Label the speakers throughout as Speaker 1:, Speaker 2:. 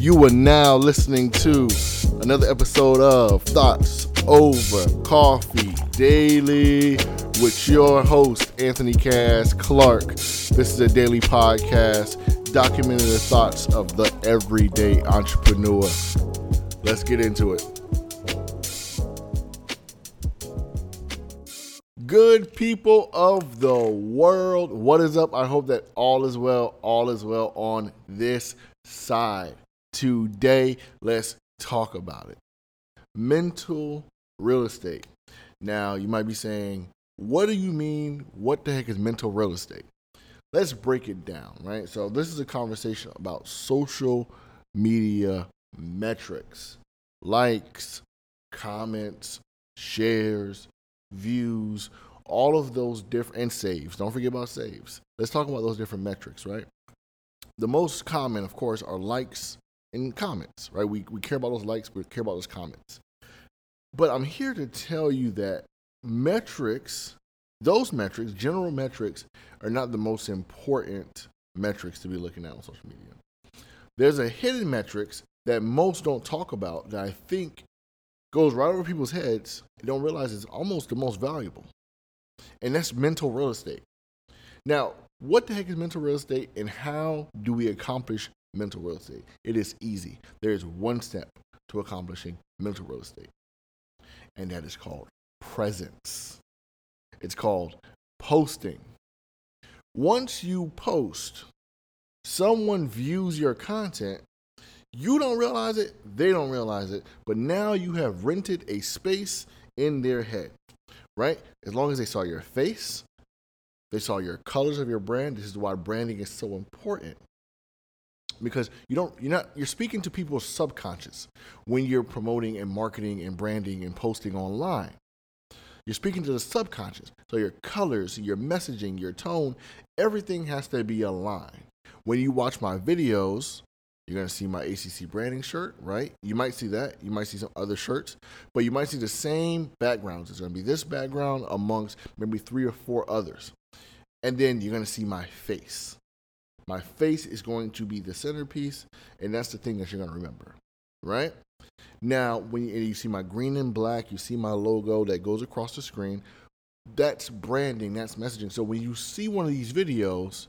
Speaker 1: You are now listening to another episode of Thoughts Over Coffee Daily with your host, Anthony Cass Clark. This is a daily podcast documenting the thoughts of the everyday entrepreneur. Let's get into it. Good people of the world, what is up? I hope that all is well, all is well on this side. Today, let's talk about it. Mental real estate. Now, you might be saying, what do you mean? What the heck is mental real estate? Let's break it down, right? So, this is a conversation about social media metrics likes, comments, shares, views, all of those different, and saves. Don't forget about saves. Let's talk about those different metrics, right? The most common, of course, are likes, in comments, right? We, we care about those likes, we care about those comments. But I'm here to tell you that metrics, those metrics, general metrics, are not the most important metrics to be looking at on social media. There's a hidden metrics that most don't talk about that I think goes right over people's heads and don't realize it's almost the most valuable. And that's mental real estate. Now, what the heck is mental real estate and how do we accomplish mental real estate. It is easy. There is one step to accomplishing mental real estate, and that is called presence. It's called posting. Once you post, someone views your content. You don't realize it, they don't realize it, but now you have rented a space in their head, right? As long as they saw your face, they saw your colors of your brand. This is why branding is so important because you don't you're not you're speaking to people's subconscious when you're promoting and marketing and branding and posting online you're speaking to the subconscious so your colors your messaging your tone everything has to be aligned when you watch my videos you're going to see my ACC branding shirt, right? You might see that. You might see some other shirts, but you might see the same backgrounds. It's going to be this background amongst maybe three or four others. And then you're going to see my face. My face is going to be the centerpiece, and that's the thing that you're going to remember, right? Now, when you, you see my green and black, you see my logo that goes across the screen. That's branding, that's messaging. So when you see one of these videos,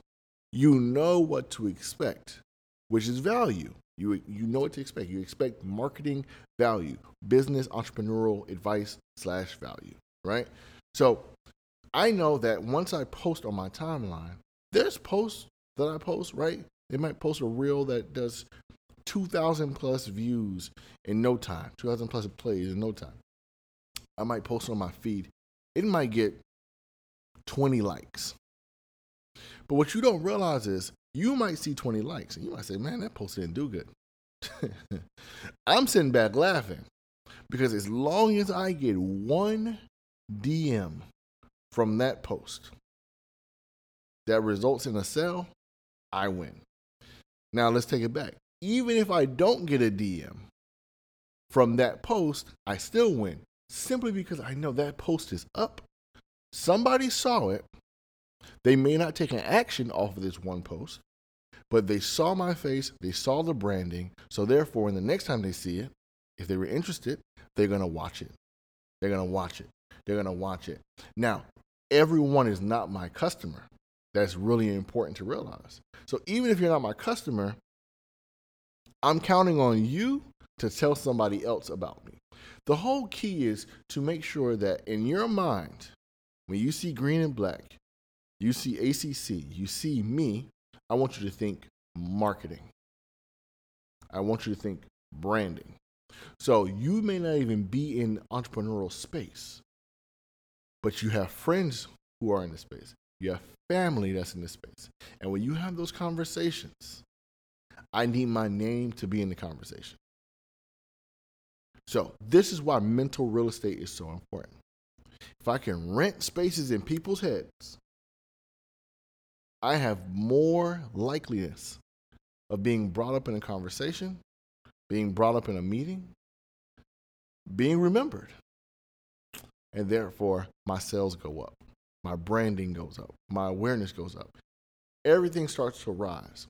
Speaker 1: you know what to expect, which is value. You, you know what to expect. You expect marketing value, business entrepreneurial advice slash value, right? So I know that once I post on my timeline, there's posts that I post, right? They might post a reel that does 2,000 plus views in no time, 2,000 plus plays in no time. I might post on my feed. It might get 20 likes. But what you don't realize is you might see 20 likes and you might say, man, that post didn't do good. I'm sitting back laughing because as long as I get one DM from that post that results in a sale, I win. Now let's take it back. Even if I don't get a DM from that post, I still win simply because I know that post is up. Somebody saw it. They may not take an action off of this one post, but they saw my face, they saw the branding. So therefore, in the next time they see it, if they were interested, they're going to watch it. They're going to watch it. They're going to watch it. Now, everyone is not my customer. That's really important to realize. So even if you're not my customer, I'm counting on you to tell somebody else about me. The whole key is to make sure that in your mind, when you see green and black, you see ACC, you see me, I want you to think marketing. I want you to think branding. So you may not even be in entrepreneurial space, but you have friends who are in the space. You have family that's in this space. And when you have those conversations, I need my name to be in the conversation. So, this is why mental real estate is so important. If I can rent spaces in people's heads, I have more likeliness of being brought up in a conversation, being brought up in a meeting, being remembered. And therefore, my sales go up my branding goes up, my awareness goes up. Everything starts to rise.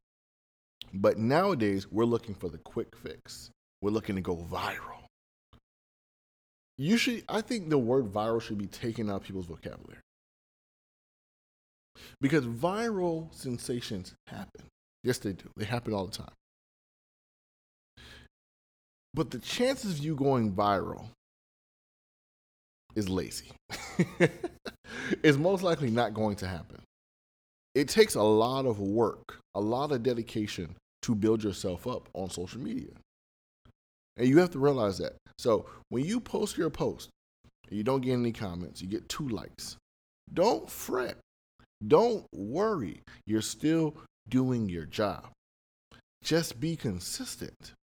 Speaker 1: But nowadays, we're looking for the quick fix. We're looking to go viral. You should, I think the word viral should be taken out of people's vocabulary. Because viral sensations happen. Yes, they do. They happen all the time. But the chances of you going viral is lazy. it's most likely not going to happen. It takes a lot of work, a lot of dedication to build yourself up on social media. And you have to realize that. So when you post your post, you don't get any comments, you get two likes. Don't fret. Don't worry. You're still doing your job. Just be consistent.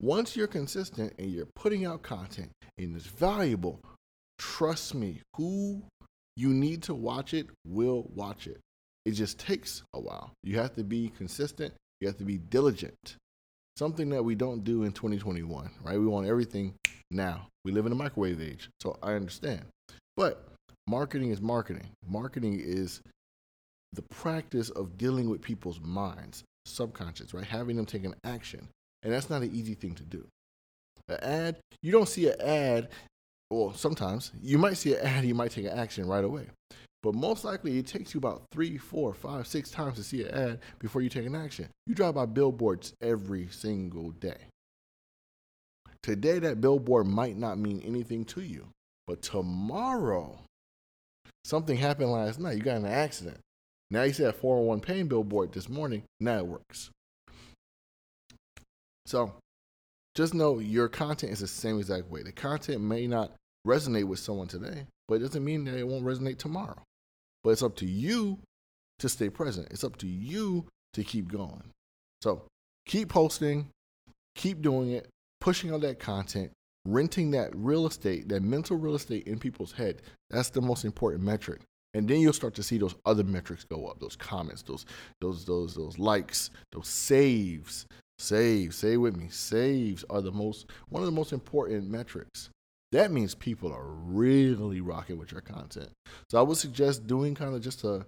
Speaker 1: Once you're consistent and you're putting out content and it's valuable, trust me, who you need to watch it will watch it. It just takes a while. You have to be consistent, you have to be diligent. Something that we don't do in 2021, right? We want everything now. We live in a microwave age, so I understand. But marketing is marketing. Marketing is the practice of dealing with people's minds, subconscious, right? Having them take an action. And that's not an easy thing to do. An ad, you don't see an ad, well, sometimes you might see an ad, you might take an action right away. But most likely, it takes you about three, four, five, six times to see an ad before you take an action. You drive by billboards every single day. Today, that billboard might not mean anything to you, but tomorrow, something happened last night. You got in an accident. Now you see that 401 pain billboard this morning. Now it works. So just know your content is the same exact way. The content may not resonate with someone today, but it doesn't mean that it won't resonate tomorrow. But it's up to you to stay present. It's up to you to keep going. So keep posting, keep doing it, pushing out that content, renting that real estate, that mental real estate in people's head. That's the most important metric and then you'll start to see those other metrics go up those comments those those those those likes those saves saves say with me saves are the most one of the most important metrics. That means people are really rocking with your content. So i would suggest doing kind of just a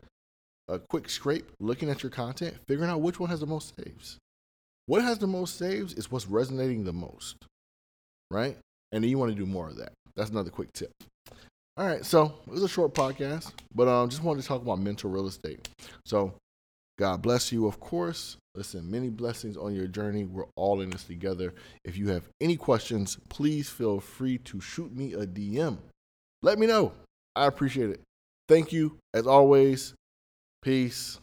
Speaker 1: a quick scrape looking at your content figuring out which one has the most saves. What has the most saves is what's resonating the most right? And you want to do more of that. That's another quick tip. All right, so it was a short podcast, but um, just wanted to talk about mental real estate. So, God bless you, of course. Listen, many blessings on your journey. We're all in this together. If you have any questions, please feel free to shoot me a DM. Let me know. I appreciate it. Thank you, as always. Peace,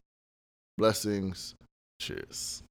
Speaker 1: blessings, cheers.